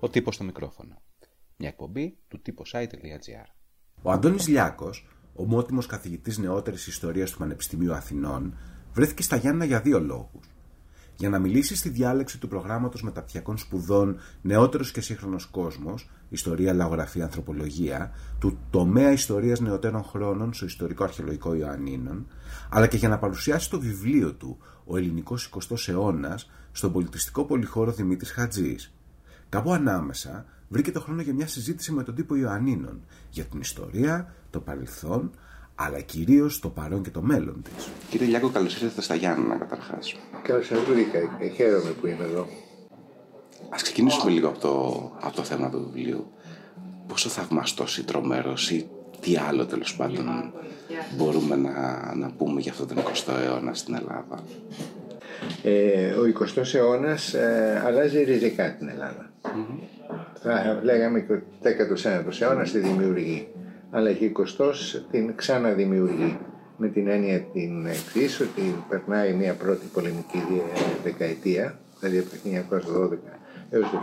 Ο τύπος στο μικρόφωνο. Μια εκπομπή του site.gr. Ο Αντώνης Λιάκος, ομότιμος καθηγητής νεότερης ιστορίας του Πανεπιστημίου Αθηνών, βρέθηκε στα Γιάννα για δύο λόγους. Για να μιλήσει στη διάλεξη του προγράμματος μεταπτυχιακών σπουδών Νεότερος και Σύγχρονος Κόσμος, Ιστορία, Λαογραφία, Ανθρωπολογία, του τομέα Ιστορίας Νεωτέρων Χρόνων στο Ιστορικό Αρχαιολογικό Ιωαννίνων, αλλά και για να παρουσιάσει το βιβλίο του «Ο Ελληνικός 20ος Αιώνας» στον πολιτιστικό πολυχώρο Δημήτρης Χατζής. Κάπου ανάμεσα βρήκε το χρόνο για μια συζήτηση με τον τύπο Ιωαννίνων για την ιστορία, το παρελθόν, αλλά κυρίως το παρόν και το μέλλον της. Κύριε Λιάκο, καλώς ήρθατε στα Γιάννα καταρχάς. Καλώς σας βρήκα. Χαίρομαι που είμαι εδώ. Α ξεκινήσουμε λίγο από το, από το θέμα του βιβλίου. Πόσο θαυμαστός ή τρομερός ή τι άλλο τέλος πάντων μπορούμε να, να πούμε για αυτόν τον 20ο αιώνα στην Ελλάδα; Ε, ο 20ος αιώνας ε, αλλάζει ριζικά την Ελλάδα. Mm-hmm. Θα λέγαμε και ο 19ο αιώνας τη δημιουργεί, αλλά και ο 20ος την ξαναδημιουργεί. Με την έννοια την εξής ότι περνάει μια πρώτη πολεμική δεκαετία, δηλαδή από το 1912 έως το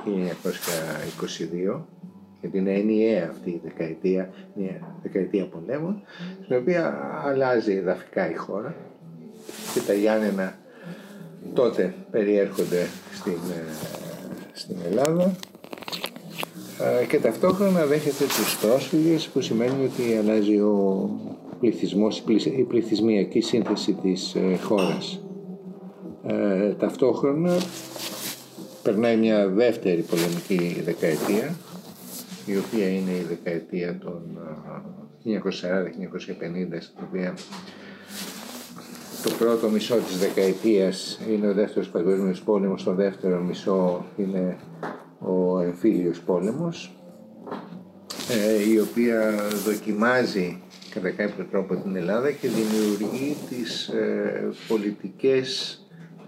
1922 και την ενιαία αυτή η δεκαετία, μια δεκαετία πολέμων, στην οποία αλλάζει εδαφικά η χώρα και τα Γιάννενα τότε περιέρχονται στην, ε, στην Ελλάδα ε, και ταυτόχρονα δέχεται τους πρόσφυγες που σημαίνει ότι αλλάζει ο πληθυσμός, η πληθυσμιακή σύνθεση της ε, χώρας. ταυτόχρονα περνάει μια δεύτερη πολεμική δεκαετία η οποία είναι η δεκαετία των 1940-1950 στην οποία το πρώτο μισό της δεκαετίας είναι ο δεύτερος παγκόσμιος πόλεμος, το δεύτερο μισό είναι ο εμφύλιος πόλεμος ε, η οποία δοκιμάζει κατά κάποιο τρόπο την Ελλάδα και δημιουργεί τις ε, πολιτικές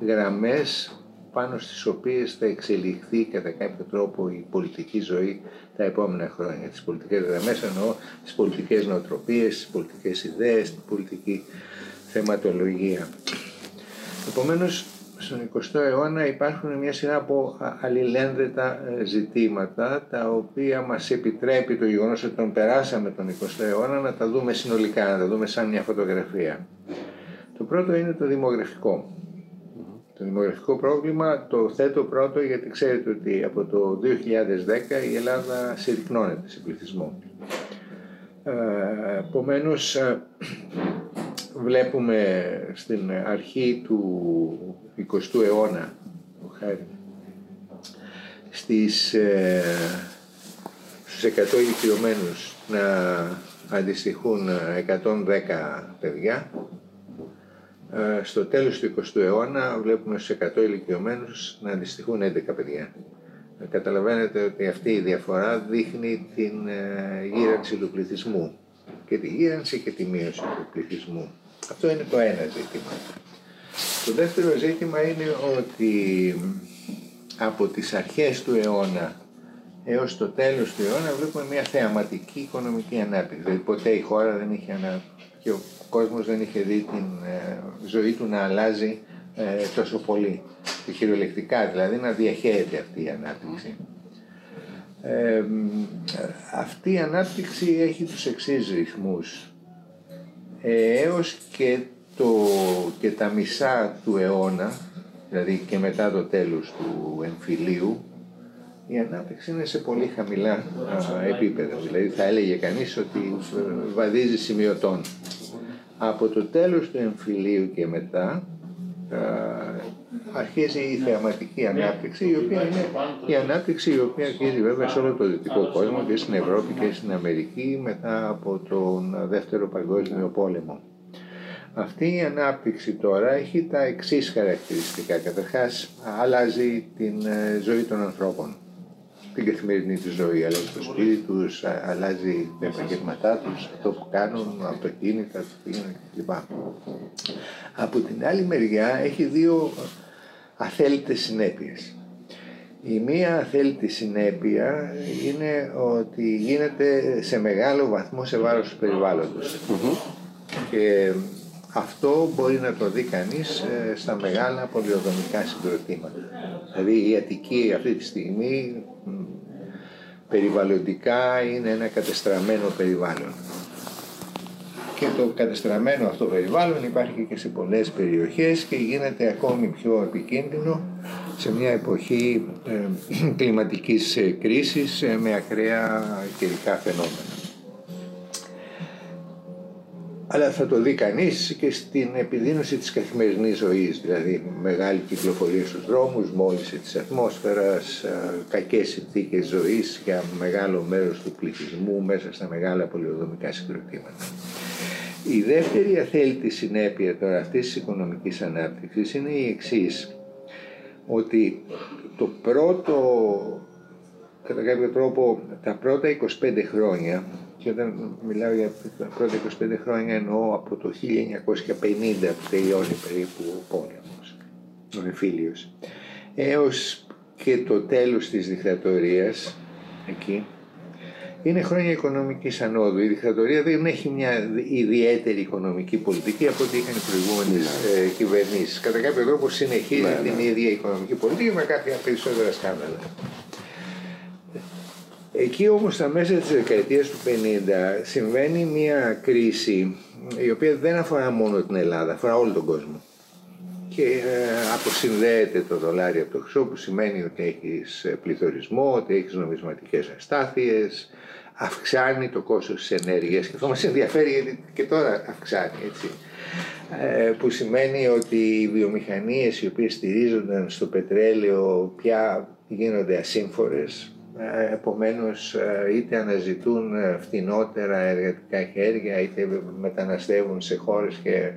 γραμμές πάνω στις οποίες θα εξελιχθεί κατά κάποιο τρόπο η πολιτική ζωή τα επόμενα χρόνια. Τις πολιτικές γραμμές εννοώ τις πολιτικές νοοτροπίες, τις πολιτικές ιδέες, την πολιτική θεματολογία. Επομένως, στον 20ο αιώνα υπάρχουν μια σειρά από αλληλένδετα ε, ζητήματα τα οποία μας επιτρέπει το γεγονός ότι τον περάσαμε τον 20ο αιώνα να τα δούμε συνολικά, να τα δούμε σαν μια φωτογραφία. Το πρώτο είναι το δημογραφικό. Το δημογραφικό πρόβλημα το θέτω πρώτο γιατί ξέρετε ότι από το 2010 η Ελλάδα συρρυκνώνεται σε πληθυσμό. Ε, Επομένως, ε, βλέπουμε στην αρχή του 20ου αιώνα χάρη, στις, ε, στους 100 ηλικιωμένους να αντιστοιχούν 110 παιδιά ε, στο τέλος του 20ου αιώνα βλέπουμε στους 100 ηλικιωμένους να αντιστοιχούν 11 παιδιά. Ε, καταλαβαίνετε ότι αυτή η διαφορά δείχνει την ε, γύρανση του πληθυσμού και τη γύρανση και τη μείωση του πληθυσμού. Αυτό είναι το ένα ζήτημα. Το δεύτερο ζήτημα είναι ότι από τις αρχές του αιώνα έως το τέλος του αιώνα βλέπουμε μια θεαματική οικονομική ανάπτυξη. Δηλαδή ποτέ η χώρα δεν είχε ανάπτυξη κόσμος δεν είχε δει την ε, ζωή του να αλλάζει ε, τόσο πολύ. Και χειρολεκτικά δηλαδή να διαχέεται αυτή η ανάπτυξη. Ε, αυτή η ανάπτυξη έχει τους εξής ρυθμούς. Έως και, το, και τα μισά του αιώνα, δηλαδή και μετά το τέλος του εμφυλίου, η ανάπτυξη είναι σε πολύ χαμηλά επίπεδα. Δηλαδή θα έλεγε κανείς ότι βαδίζει σημειωτών από το τέλος του εμφυλίου και μετά αρχίζει η θεαματική ανάπτυξη η οποία είναι η ανάπτυξη η οποία αρχίζει βέβαια σε όλο το δυτικό κόσμο και στην Ευρώπη και στην Αμερική μετά από τον δεύτερο παγκόσμιο πόλεμο. Αυτή η ανάπτυξη τώρα έχει τα εξής χαρακτηριστικά. Καταρχάς αλλάζει την ε, ζωή των ανθρώπων την καθημερινή του ζωή, αλλάζει το σπίτι τους, αλλάζει τα επαγγελματά τους, αυτό που κάνουν, αυτοκίνητα, κλπ. Από την άλλη μεριά έχει δύο αθέλητες συνέπειες. Η μία αθέλητη συνέπεια είναι ότι γίνεται σε μεγάλο βαθμό σε βάρος του περιβαλλοντος Και αυτό μπορεί να το δει κανείς ε, στα μεγάλα πολιοδομικά συγκροτήματα. Δηλαδή η Αττική αυτή τη στιγμή περιβαλλοντικά είναι ένα κατεστραμμένο περιβάλλον. Και το κατεστραμμένο αυτό περιβάλλον υπάρχει και σε πολλές περιοχές και γίνεται ακόμη πιο επικίνδυνο σε μια εποχή ε, κλιματικής ε, κρίσης ε, με ακραία καιρικά φαινόμενα. Αλλά θα το δει κανείς και στην επιδείνωση της καθημερινής ζωής, δηλαδή μεγάλη κυκλοφορία στους δρόμους, μόλυνση της ατμόσφαιρας, κακές συνθήκες ζωής για μεγάλο μέρος του πληθυσμού μέσα στα μεγάλα πολιοδομικά συγκροτήματα. Η δεύτερη αθέλητη συνέπεια τώρα αυτής της οικονομικής ανάπτυξης είναι η εξής ότι το πρώτο, κατά κάποιο τρόπο, τα πρώτα 25 χρόνια, και όταν μιλάω για τα πρώτα 25 χρόνια εννοώ από το 1950 που τελειώνει περίπου ο πόλεμος, ο εμφύλιος, έως και το τέλος της δικτατορίας, εκεί, είναι χρόνια οικονομικής ανόδου. Η δικτατορία δεν έχει μια ιδιαίτερη οικονομική πολιτική από ό,τι είχαν οι προηγούμενες ναι. ε, κυβερνήσεις. Κατά κάποιο τρόπο συνεχίζει ναι, την ναι. ίδια οικονομική πολιτική με κάποια περισσότερα σκάνδαλα. Εκεί όμως στα μέσα της δεκαετίας του 50 συμβαίνει μια κρίση η οποία δεν αφορά μόνο την Ελλάδα, αφορά όλο τον κόσμο. Και ε, αποσυνδέεται το δολάριο από το χρυσό που σημαίνει ότι έχεις πληθωρισμό, ότι έχεις νομισματικές αστάθειες, αυξάνει το κόστος της ενέργειας. Και αυτό μας ενδιαφέρει γιατί και τώρα αυξάνει έτσι. Ε, που σημαίνει ότι οι βιομηχανίες οι οποίες στηρίζονταν στο πετρέλαιο πια γίνονται ασύμφορες. Ε, επομένως ε, είτε αναζητούν φτηνότερα εργατικά χέρια είτε μεταναστεύουν σε χώρες και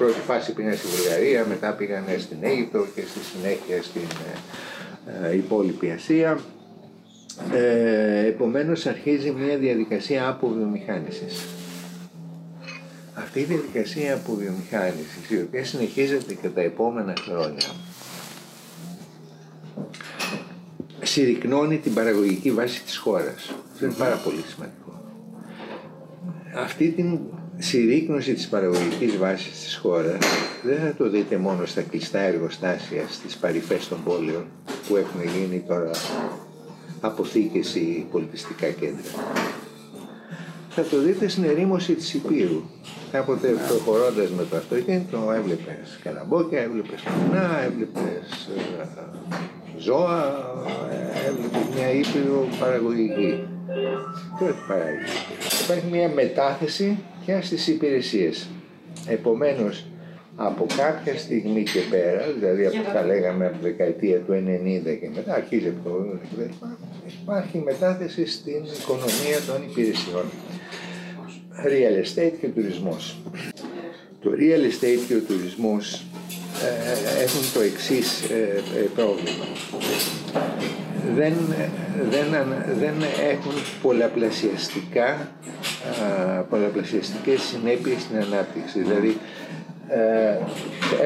πρώτη φάση πήγαν στη Βουλγαρία, μετά πήγαν στην Αίγυπτο και στη συνέχεια στην υπόλοιπη Ασία ε, επομένως αρχίζει μια διαδικασία αποβιομηχάνησης. Αυτή η διαδικασία αποβιομηχάνησης, η οποία συνεχίζεται και τα επόμενα χρόνια, συρρυκνώνει την παραγωγική βάση της χώρας. Αυτό είναι πάρα πολύ σημαντικό. Αυτή την συρρήκνωση της παραγωγικής βάσης της χώρας δεν θα το δείτε μόνο στα κλειστά εργοστάσια στις παρυφές των πόλεων που έχουν γίνει τώρα αποθήκες ή πολιτιστικά κέντρα. Θα το δείτε στην ερήμωση της Υπήρου. Κάποτε προχωρώντας με το αυτοκίνητο έβλεπες καλαμπόκια, έβλεπες πανά, έβλεπες ε, ζώα, ε, έβλεπες μια Ήπειρο παραγωγική. Τι όχι παράγει. Υπάρχει μια μετάθεση και στις υπηρεσίες. Επομένως, από κάποια στιγμή και πέρα, δηλαδή από, θα λέγαμε από τη δεκαετία του 90 και μετά, αρχίζει από το 80 υπάρχει μετάθεση στην οικονομία των υπηρεσιών. Real estate και τουρισμός. Το real estate και ο τουρισμός ε, έχουν το εξής ε, ε, πρόβλημα. Δεν, δεν, δεν έχουν πολλαπλασιαστικά, πολλαπλασιαστικές συνέπειες στην ανάπτυξη. Δηλαδή ε,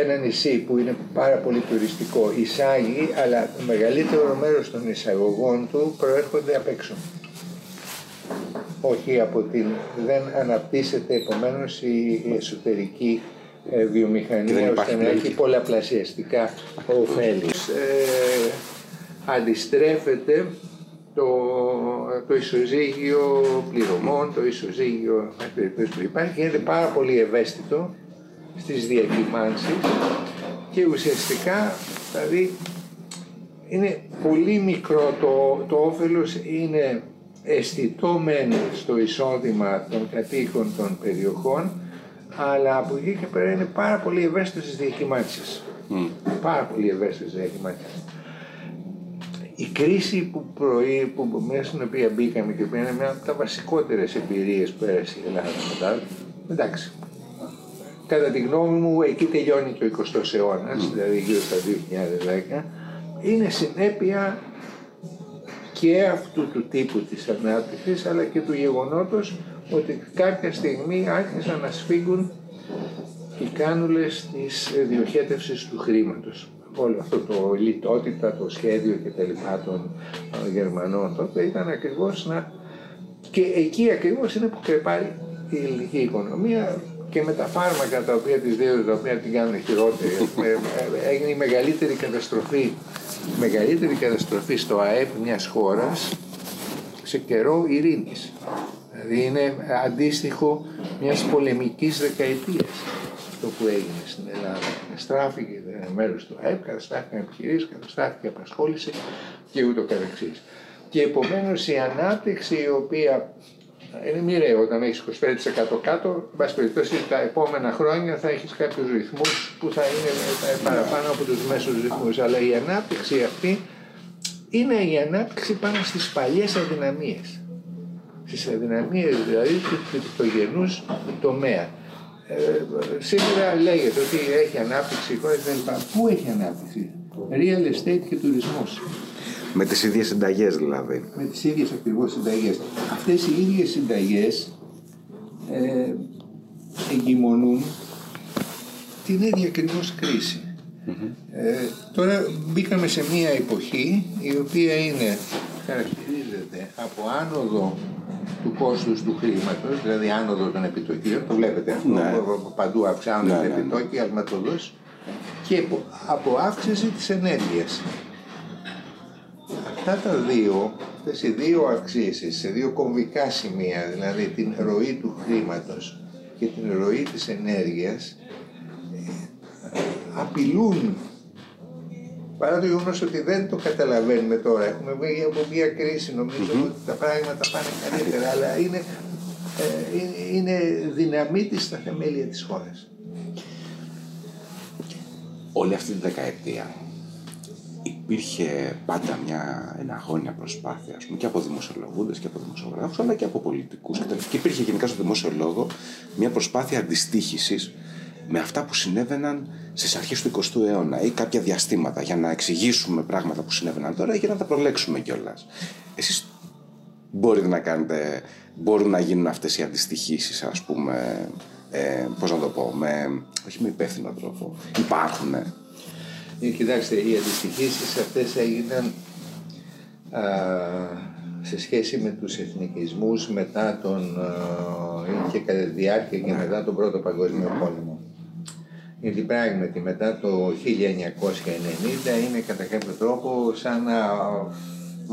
ένα νησί που είναι πάρα πολύ τουριστικό εισάγει, αλλά το μεγαλύτερο μέρος των εισαγωγών του προέρχονται απ' έξω. Όχι από την... δεν αναπτύσσεται επομένως η εσωτερική ε, βιομηχανία ώστε να έχει πολλαπλασιαστικά ωφέλη. Ε, αντιστρέφεται το, το ισοζύγιο πληρωμών, το ισοζύγιο που υπάρχει, γίνεται πάρα πολύ ευαίσθητο στις διακυμάνσεις και ουσιαστικά δηλαδή είναι πολύ μικρό το, το όφελος είναι αισθητό στο εισόδημα των κατοίκων των περιοχών αλλά από εκεί και πέρα είναι πάρα πολύ ευαίσθητο στις διακυμάνσεις. Πάρα πολύ ευαίσθητο στις διακυμάνσεις. Η κρίση που, προεί, που μέσα στην οποία μπήκαμε και που είναι μια από τα βασικότερες εμπειρίες που πέρασε η Ελλάδα μετά, εντάξει, κατά τη γνώμη μου εκεί τελειώνει και ο 20ος αιώνας, δηλαδή γύρω στα 2010, είναι συνέπεια και αυτού του τύπου της ανάπτυξης αλλά και του γεγονότος ότι κάποια στιγμή άρχισαν να σφίγγουν οι κάνουλες της διοχέτευσης του χρήματος. Όλο αυτό το λιτότητα, το σχέδιο και τα λοιπά των Γερμανών τότε ήταν ακριβώς να... Και εκεί ακριβώς είναι που κρεπάει η ελληνική οικονομία και με τα φάρμακα τα οποία τις δίνουν, τα οποία την κάνουν χειρότερη. Ε, ε, έγινε η μεγαλύτερη καταστροφή, μεγαλύτερη καταστροφή στο ΑΕΠ μιας χώρας σε καιρό ειρήνης. Δηλαδή είναι αντίστοιχο μιας πολεμικής δεκαετίας αυτό που έγινε στην Ελλάδα. Στράφηκε μέρος του ΑΕΠ, καταστράφηκαν επιχειρήσεις, καταστράφηκε απασχόληση και ούτω καθεξής. Και επομένως η ανάπτυξη η οποία είναι μοιραίο όταν έχεις 25% κάτω, εν πάση περιπτώσει τα επόμενα χρόνια θα έχεις κάποιους ρυθμούς που θα είναι παραπάνω από τους μέσους ρυθμούς. Αλλά η ανάπτυξη αυτή είναι η ανάπτυξη πάνω στις παλιές αδυναμίες. Στις αδυναμίες δηλαδή του πρωτογενού τομέα. Ε, σήμερα λέγεται ότι έχει ανάπτυξη η χώρα Πού έχει ανάπτυξη, real estate και τουρισμός. Με τις ίδιες συνταγές δηλαδή. Με τις ίδιες ακριβώς συνταγές. Αυτές οι ίδιες συνταγές ε, εγκυμονούν την ίδια ακριβώς κρίση. Ε, τώρα μπήκαμε σε μια εποχή η οποία είναι, χαρακτηρίζεται από άνοδο του κόστους του χρήματος, δηλαδή άνοδος των επιτοκίων, το βλέπετε αυτό, ναι. παντού αυξάνονται ναι, ναι, ναι. επιτόκια, και από αύξηση της ενέργειας αυτά τα δύο, αυτές οι δύο αυξήσεις σε δύο κομβικά σημεία, δηλαδή την ροή του χρήματος και την ροή της ενέργειας, ε, απειλούν παρά το γεγονός ότι δεν το καταλαβαίνουμε τώρα. Έχουμε βγει από μια κρίση, ότι τα πράγματα πάνε καλύτερα, αλλά είναι, ε, είναι, είναι δυναμίτη στα θεμέλια της χώρας. Όλη αυτή τη δεκαετία υπήρχε πάντα μια εναγώνια προσπάθεια πούμε, και από δημοσιολογούντες και από δημοσιογράφους αλλά και από πολιτικούς και, και υπήρχε γενικά στο δημόσιο λόγο μια προσπάθεια αντιστοίχησης με αυτά που συνέβαιναν στις αρχές του 20ου αιώνα ή κάποια διαστήματα για να εξηγήσουμε πράγματα που συνέβαιναν τώρα ή για να τα προλέξουμε κιόλας. Εσείς μπορείτε να κάνετε, μπορούν να γίνουν αυτές οι αντιστοιχήσεις, ας πούμε, ε, πώς να το πω, με, όχι με υπεύθυνο τρόπο. Υπάρχουν. Ε, κοιτάξτε, οι αντιστοιχήσεις αυτές έγιναν α, σε σχέση με τους εθνικισμούς μετά τον, α, και κατά τη διάρκεια και μετά τον Πρώτο Παγκόσμιο Πόλεμο. Γιατί πράγματι μετά το 1990 είναι κατά κάποιο τρόπο σαν να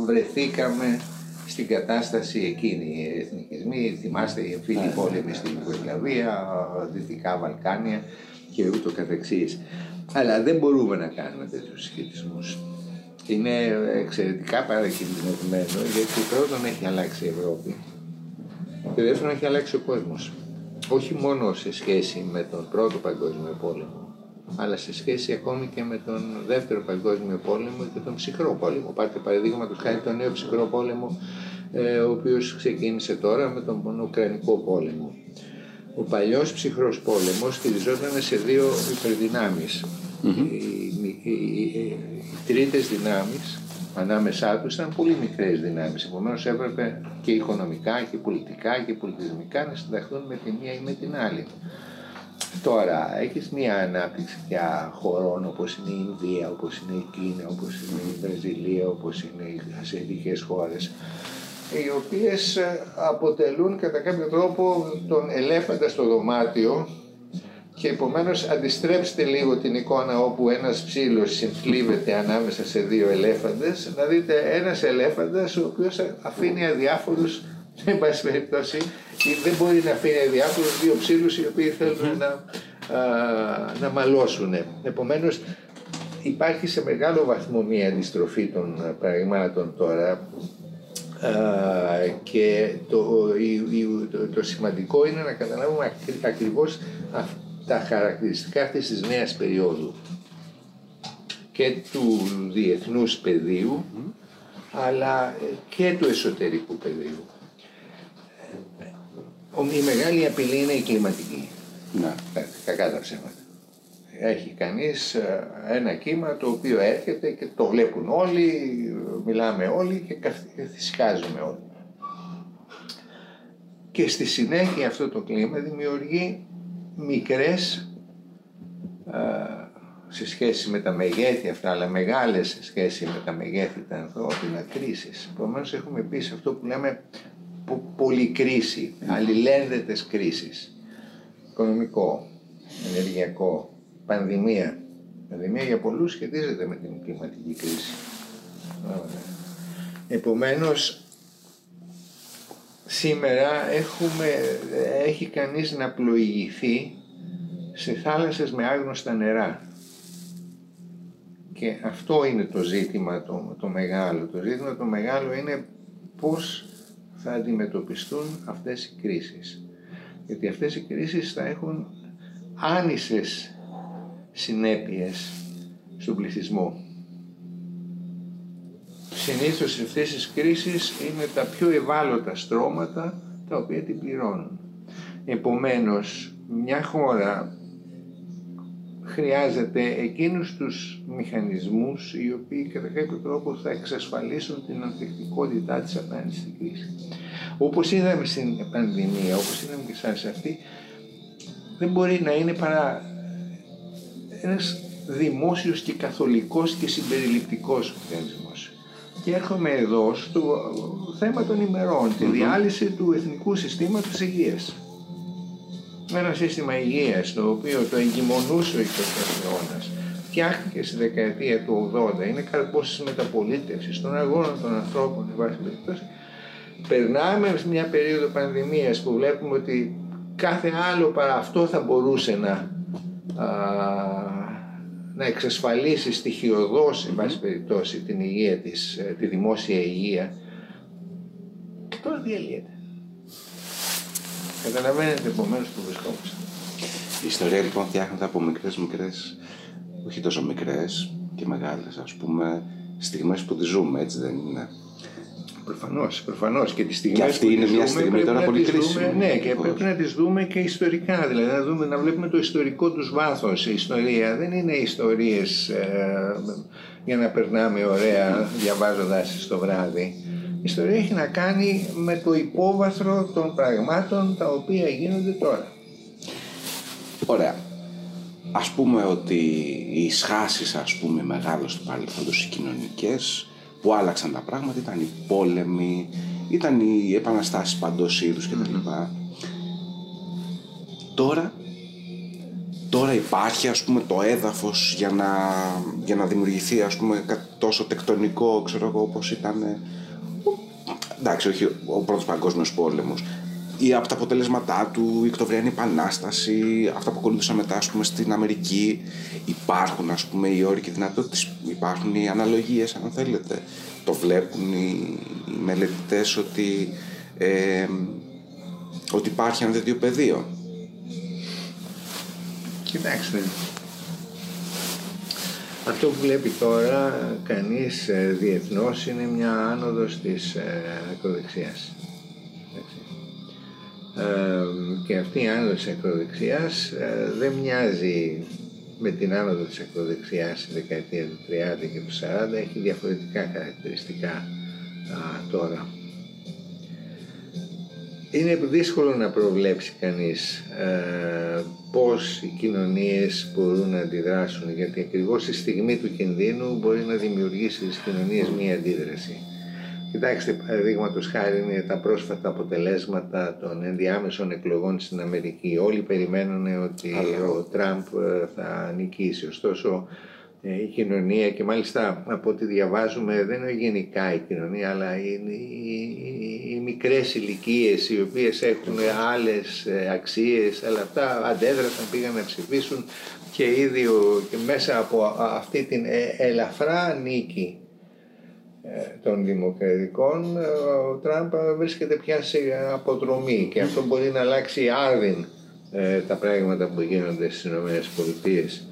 βρεθήκαμε στην κατάσταση εκείνη. Οι εθνικισμοί, θυμάστε οι εμφύλοι ναι. πόλεμοι στην Ιουγκοσλαβία, Δυτικά Βαλκάνια και ούτω καθεξής. Αλλά δεν μπορούμε να κάνουμε τέτοιους σχετισμού. Είναι εξαιρετικά παρακινδυνευμένο γιατί πρώτον έχει αλλάξει η Ευρώπη και δεύτερον έχει αλλάξει ο κόσμος. Όχι μόνο σε σχέση με τον πρώτο παγκόσμιο πόλεμο, αλλά σε σχέση ακόμη και με τον δεύτερο παγκόσμιο πόλεμο και τον ψυχρό πόλεμο. Πάρτε παραδείγματος χάρη τον νέο ψυχρό πόλεμο, ε, ο οποίος ξεκίνησε τώρα με τον Ουκρανικό πόλεμο. Ο παλιός ψυχρός πόλεμος στηριζόταν σε δύο υπερδυνάμεις. Mm-hmm. Οι, οι, οι, τρίτες δυνάμεις ανάμεσά τους ήταν πολύ μικρές δυνάμεις. Επομένως έπρεπε και οικονομικά και πολιτικά και πολιτισμικά να συνταχθούν με τη μία ή με την άλλη. Τώρα έχεις μία ανάπτυξη πια χωρών όπως είναι η Ινδία, όπως είναι η Κίνα, όπως είναι η Βραζιλία, όπως είναι οι ασιατικές χώρες οι οποίες ε, αποτελούν κατά κάποιο τρόπο τον ελέφαντα στο δωμάτιο και επομένως αντιστρέψτε λίγο την εικόνα όπου ένας ψήλος συμφλίβεται ανάμεσα σε δύο ελέφαντες. Να δείτε ένας ελέφαντας ο οποίος αφήνει αδιάφορους εν πάση περιπτώσει δεν μπορεί να αφήνει αδιάφορους δύο ψήλους οι οποίοι θέλουν να, α, να μαλώσουν. Επομένως υπάρχει σε μεγάλο βαθμό μια αντιστροφή των παραδείγματων τώρα. Και το, το, το, σημαντικό είναι να καταλάβουμε ακριβώς τα χαρακτηριστικά αυτής της νέας περίοδου και του διεθνούς πεδίου αλλά και του εσωτερικού πεδίου. Η μεγάλη απειλή είναι η κλιματική. Ναι. Κακά τα ψέματα έχει κανείς ε, ένα κύμα το οποίο έρχεται και το βλέπουν όλοι, μιλάμε όλοι και καθισκάζουμε όλοι. Και στη συνέχεια αυτό το κλίμα δημιουργεί μικρές ε, σε σχέση με τα μεγέθη αυτά, αλλά μεγάλες σε σχέση με τα μεγέθη τα ανθρώπινα κρίσεις. Επομένως έχουμε επίσης αυτό που λέμε πολυκρίση, αλληλένδετες κρίσεις. Οικονομικό, ενεργειακό, πανδημία. Πανδημία για πολλούς σχετίζεται με την κλιματική κρίση. Επομένως, σήμερα έχουμε, έχει κανείς να πλοηγηθεί σε θάλασσες με άγνωστα νερά. Και αυτό είναι το ζήτημα το, το μεγάλο. Το ζήτημα το μεγάλο είναι πώς θα αντιμετωπιστούν αυτές οι κρίσεις. Γιατί αυτές οι κρίσεις θα έχουν άνισες συνέπειες στον πληθυσμό. Συνήθως αυτές τις κρίσεις είναι τα πιο ευάλωτα στρώματα τα οποία την πληρώνουν. Επομένως, μια χώρα χρειάζεται εκείνους τους μηχανισμούς οι οποίοι κατά κάποιο τρόπο θα εξασφαλίσουν την ανθεκτικότητά της απέναντι στην κρίση. Όπως είδαμε στην πανδημία, όπως είδαμε και σαν σε αυτή, δεν μπορεί να είναι παρά ένας δημόσιος και καθολικός και συμπεριληπτικός οργανισμός. Και έρχομαι εδώ στο θέμα των ημερών, τη διάλυση του εθνικού συστήματος υγείας. Με ένα σύστημα υγείας το οποίο το εγκυμονούσε ο 20ος αιώνας φτιάχτηκε στη δεκαετία του 80, είναι καρπός της μεταπολίτευσης των αγώνων των ανθρώπων, εν πάση περιπτώσει. Περνάμε σε μια περίοδο πανδημίας που βλέπουμε ότι κάθε άλλο παρά αυτό θα μπορούσε να, α, να εξασφαλίσει στοιχειοδός, εν πάση περιπτώσει, την υγεία της, ε, τη δημόσια υγεία. Και τώρα διαλύεται. Καταλαβαίνετε επομένως που βρισκόμαστε. Η ιστορία λοιπόν φτιάχνεται από μικρές μικρές, όχι τόσο μικρές και μεγάλες, ας πούμε, στιγμές που τη ζούμε, έτσι δεν είναι; Προφανώς, προφανώς. Και τις στιγμές Και αυτή που είναι τις μια ζούμε, στιγμή πρέπει τώρα να πολύ τις κρίσιμη. δούμε- Ναι, και Ακριβώς. πρέπει να τις δούμε και ιστορικά. Δηλαδή να, δούμε, να βλέπουμε το ιστορικό τους βάθος. Η ιστορία δεν είναι ιστορίες για να περνάμε ωραία διαβάζοντας το βράδυ. Η ιστορία έχει να κάνει με το υπόβαθρο των πραγμάτων τα οποία γίνονται τώρα. Ωραία. Ας πούμε ότι οι σχάσεις, ας πούμε, μεγάλες του παρελθόντος, οι κοινωνικές, που άλλαξαν τα πράγματα, ήταν οι πόλεμοι, ήταν οι επαναστάσεις παντός είδους κτλ. Τώρα, τώρα υπάρχει, ας πούμε, το έδαφος για να, για να δημιουργηθεί, ας πούμε, κάτι τόσο τεκτονικό, ξέρω εγώ, όπως ήταν ε, εντάξει, όχι ο πρώτος παγκόσμιος πόλεμος ή από τα αποτελέσματά του, η Οκτωβριανή Επανάσταση, αυτά που ακολούθησαν μετά ας πούμε, στην Αμερική. Υπάρχουν ας πούμε οι όροι και οι δυνατότητες, υπάρχουν οι αναλογίες αν θέλετε. Το βλέπουν οι, οι μελετητές ότι, ε, ότι υπάρχει ένα τέτοιο πεδίο. Κοιτάξτε, αυτό που βλέπει τώρα κανείς ε, διεθνώς είναι μια άνοδος της ε, ακροδεξιάς. Εντάξει. Ε, και αυτή η άνοδος της ακροδεξιάς ε, δεν μοιάζει με την άνοδο της ακροδεξιάς στη δεκαετία του 30 και του 40, έχει διαφορετικά χαρακτηριστικά α, τώρα. Είναι δύσκολο να προβλέψει κανείς ε, πώς οι κοινωνίες μπορούν να αντιδράσουν γιατί ακριβώς στη στιγμή του κινδύνου μπορεί να δημιουργήσει στις κοινωνίες μία αντίδραση. Κοιτάξτε, παραδείγματος χάρη είναι τα πρόσφατα αποτελέσματα των ενδιάμεσων εκλογών στην Αμερική. Όλοι περιμένουν ότι ο Τραμπ ε, θα νικήσει. Ωστόσο, ε, η κοινωνία και μάλιστα από ό,τι διαβάζουμε δεν είναι γενικά η κοινωνία αλλά είναι οι, οι, οι μικρές ηλικίες οι οποίες έχουν άλλες ε, αξίες αλλά αυτά αντέδρασαν, πήγαν να ψηφίσουν και ήδη ο- και μέσα από α- αυτή την ε, ελαφρά νίκη ε, των δημοκρατικών ε, ο Τραμπ βρίσκεται πια σε αποδρομή και αυτό μπορεί να αλλάξει άρδιν ε, τα πράγματα που γίνονται στις Ηνωμένες Πολιτείες.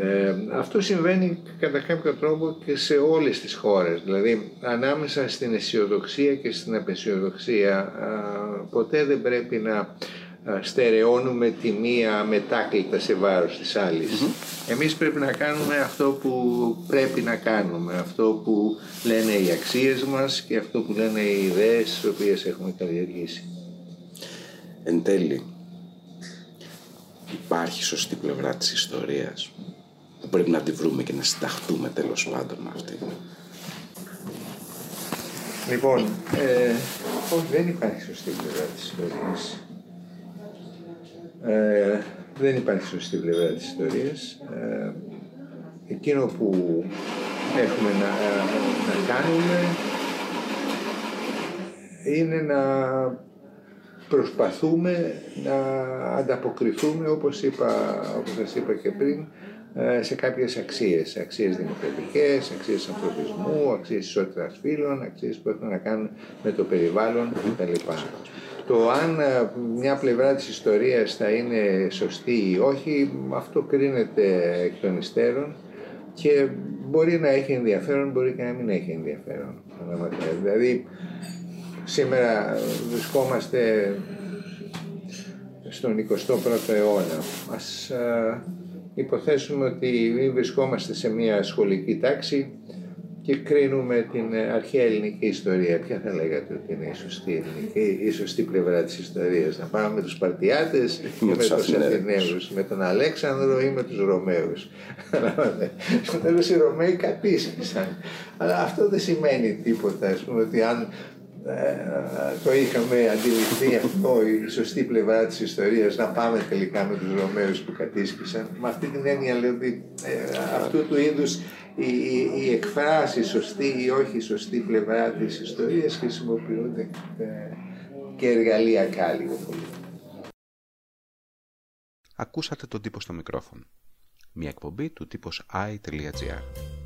Ε, αυτό συμβαίνει κατά κάποιο τρόπο και σε όλες τις χώρες. Δηλαδή ανάμεσα στην αισιοδοξία και στην απεσιοδοξία α, ποτέ δεν πρέπει να α, στερεώνουμε τη μία μετάκλητα σε βάρος της αλλης Εμείς πρέπει να κάνουμε αυτό που πρέπει να κάνουμε, αυτό που λένε οι αξίες μας και αυτό που λένε οι ιδέες τις οποίες έχουμε καλλιεργήσει. Εν τέλει, υπάρχει σωστή πλευρά της ιστορίας που πρέπει να τη βρούμε και να συνταχτούμε τέλος πάντων με αυτή. Λοιπόν, ε, όχι δεν υπάρχει σωστή πλευρά της ιστορίας. Ε, δεν υπάρχει σωστή πλευρά της ιστορίας. Ε, εκείνο που έχουμε να, να κάνουμε είναι να προσπαθούμε να ανταποκριθούμε όπως, είπα, όπως σας είπα και πριν ε, σε κάποιες αξίες, αξίες δημοκρατικές, αξίες ανθρωπισμού, αξίες ισότητας φύλων, αξίες που έχουν να κάνουν με το περιβάλλον κτλ. Το αν ε, μια πλευρά της ιστορίας θα είναι σωστή ή όχι, αυτό κρίνεται εκ των υστέρων και μπορεί να έχει ενδιαφέρον, μπορεί και να μην έχει ενδιαφέρον. Δηλαδή, σήμερα βρισκόμαστε στον 21ο αιώνα. Ας ε, υποθέσουμε ότι βρισκόμαστε σε μια σχολική τάξη και κρίνουμε την αρχαία ελληνική ιστορία. Ποια θα λέγατε ότι είναι η σωστή, ελληνική, η σωστή πλευρά της ιστορίας; Να πάμε με τους Σπαρτιάτες ή με τους Αθηναίους, με τον Αλέξανδρο ή με τους Ρωμαίους; Στο τέλος οι Ρωμαίοι κατήσχησαν. Αλλά αυτό δεν σημαίνει τίποτα. Ας πούμε, ότι αν ε, το είχαμε αντιληφθεί αυτό η σωστή πλευρά της ιστορίας να πάμε τελικά με τους Ρωμαίους που κατήσχησαν με αυτή την έννοια λέω ότι ε, αυτού του είδους η, η, η εκφράση σωστή ή όχι σωστή πλευρά της ιστορίας χρησιμοποιούνται ε, και εργαλειακά λίγο πολύ. Ακούσατε τον τύπο στο μικρόφωνο. Μια εκπομπή του τύπος i.gr.